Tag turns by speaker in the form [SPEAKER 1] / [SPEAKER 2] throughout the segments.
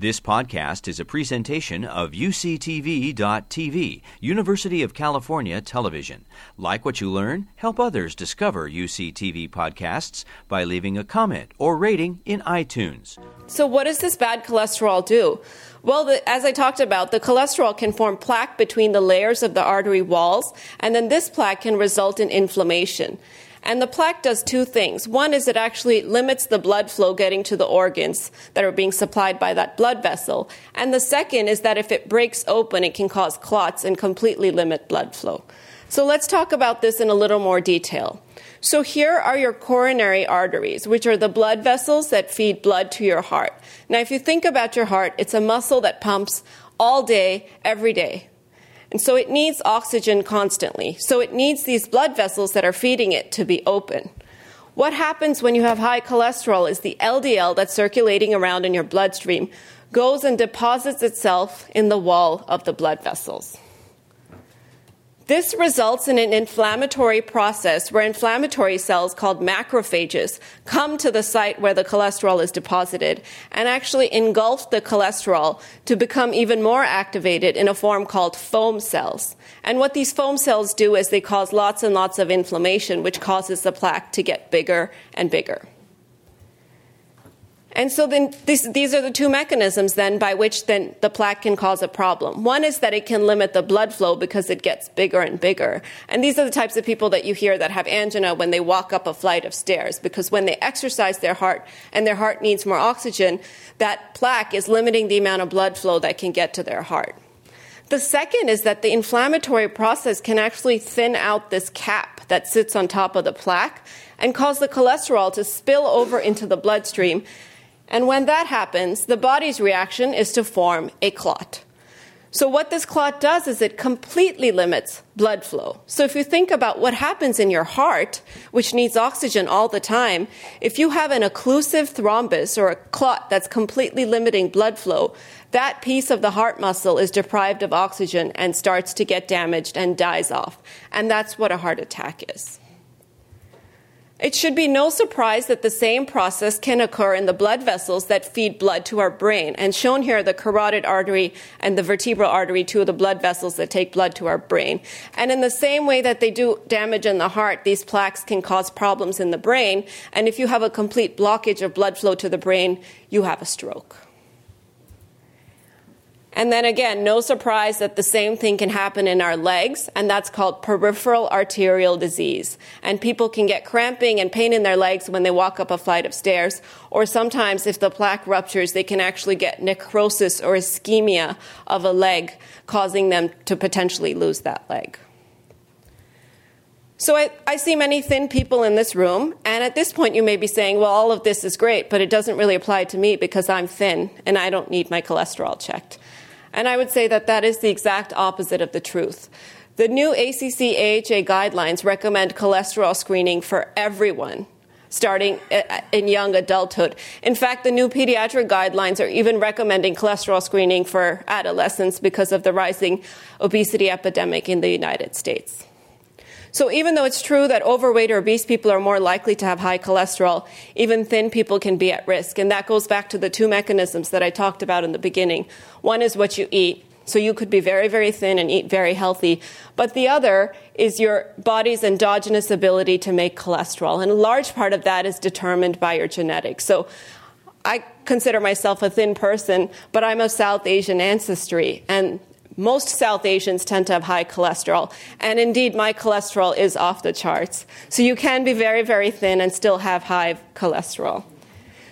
[SPEAKER 1] This podcast is a presentation of UCTV.tv, University of California Television. Like what you learn, help others discover UCTV podcasts by leaving a comment or rating in iTunes.
[SPEAKER 2] So, what does this bad cholesterol do? Well, the, as I talked about, the cholesterol can form plaque between the layers of the artery walls, and then this plaque can result in inflammation. And the plaque does two things. One is it actually limits the blood flow getting to the organs that are being supplied by that blood vessel. And the second is that if it breaks open, it can cause clots and completely limit blood flow. So let's talk about this in a little more detail. So here are your coronary arteries, which are the blood vessels that feed blood to your heart. Now, if you think about your heart, it's a muscle that pumps all day, every day. And so it needs oxygen constantly. So it needs these blood vessels that are feeding it to be open. What happens when you have high cholesterol is the LDL that's circulating around in your bloodstream goes and deposits itself in the wall of the blood vessels. This results in an inflammatory process where inflammatory cells called macrophages come to the site where the cholesterol is deposited and actually engulf the cholesterol to become even more activated in a form called foam cells. And what these foam cells do is they cause lots and lots of inflammation, which causes the plaque to get bigger and bigger. And so then this, these are the two mechanisms then by which then the plaque can cause a problem. One is that it can limit the blood flow because it gets bigger and bigger. And these are the types of people that you hear that have angina when they walk up a flight of stairs because when they exercise their heart and their heart needs more oxygen, that plaque is limiting the amount of blood flow that can get to their heart. The second is that the inflammatory process can actually thin out this cap that sits on top of the plaque and cause the cholesterol to spill over into the bloodstream and when that happens, the body's reaction is to form a clot. So, what this clot does is it completely limits blood flow. So, if you think about what happens in your heart, which needs oxygen all the time, if you have an occlusive thrombus or a clot that's completely limiting blood flow, that piece of the heart muscle is deprived of oxygen and starts to get damaged and dies off. And that's what a heart attack is. It should be no surprise that the same process can occur in the blood vessels that feed blood to our brain. And shown here, the carotid artery and the vertebral artery, two of the blood vessels that take blood to our brain. And in the same way that they do damage in the heart, these plaques can cause problems in the brain. And if you have a complete blockage of blood flow to the brain, you have a stroke. And then again, no surprise that the same thing can happen in our legs, and that's called peripheral arterial disease. And people can get cramping and pain in their legs when they walk up a flight of stairs, or sometimes if the plaque ruptures, they can actually get necrosis or ischemia of a leg, causing them to potentially lose that leg. So I, I, see many thin people in this room, and at this point you may be saying, well, all of this is great, but it doesn't really apply to me because I'm thin and I don't need my cholesterol checked. And I would say that that is the exact opposite of the truth. The new ACC AHA guidelines recommend cholesterol screening for everyone starting uh, in young adulthood. In fact, the new pediatric guidelines are even recommending cholesterol screening for adolescents because of the rising obesity epidemic in the United States. So even though it's true that overweight or obese people are more likely to have high cholesterol, even thin people can be at risk. And that goes back to the two mechanisms that I talked about in the beginning. One is what you eat. So you could be very, very thin and eat very healthy. But the other is your body's endogenous ability to make cholesterol. And a large part of that is determined by your genetics. So I consider myself a thin person, but I'm of South Asian ancestry. And most South Asians tend to have high cholesterol. And indeed, my cholesterol is off the charts. So you can be very, very thin and still have high cholesterol.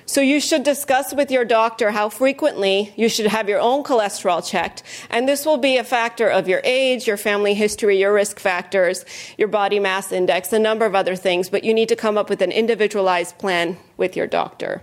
[SPEAKER 2] So you should discuss with your doctor how frequently you should have your own cholesterol checked. And this will be a factor of your age, your family history, your risk factors, your body mass index, a number of other things. But you need to come up with an individualized plan with your doctor.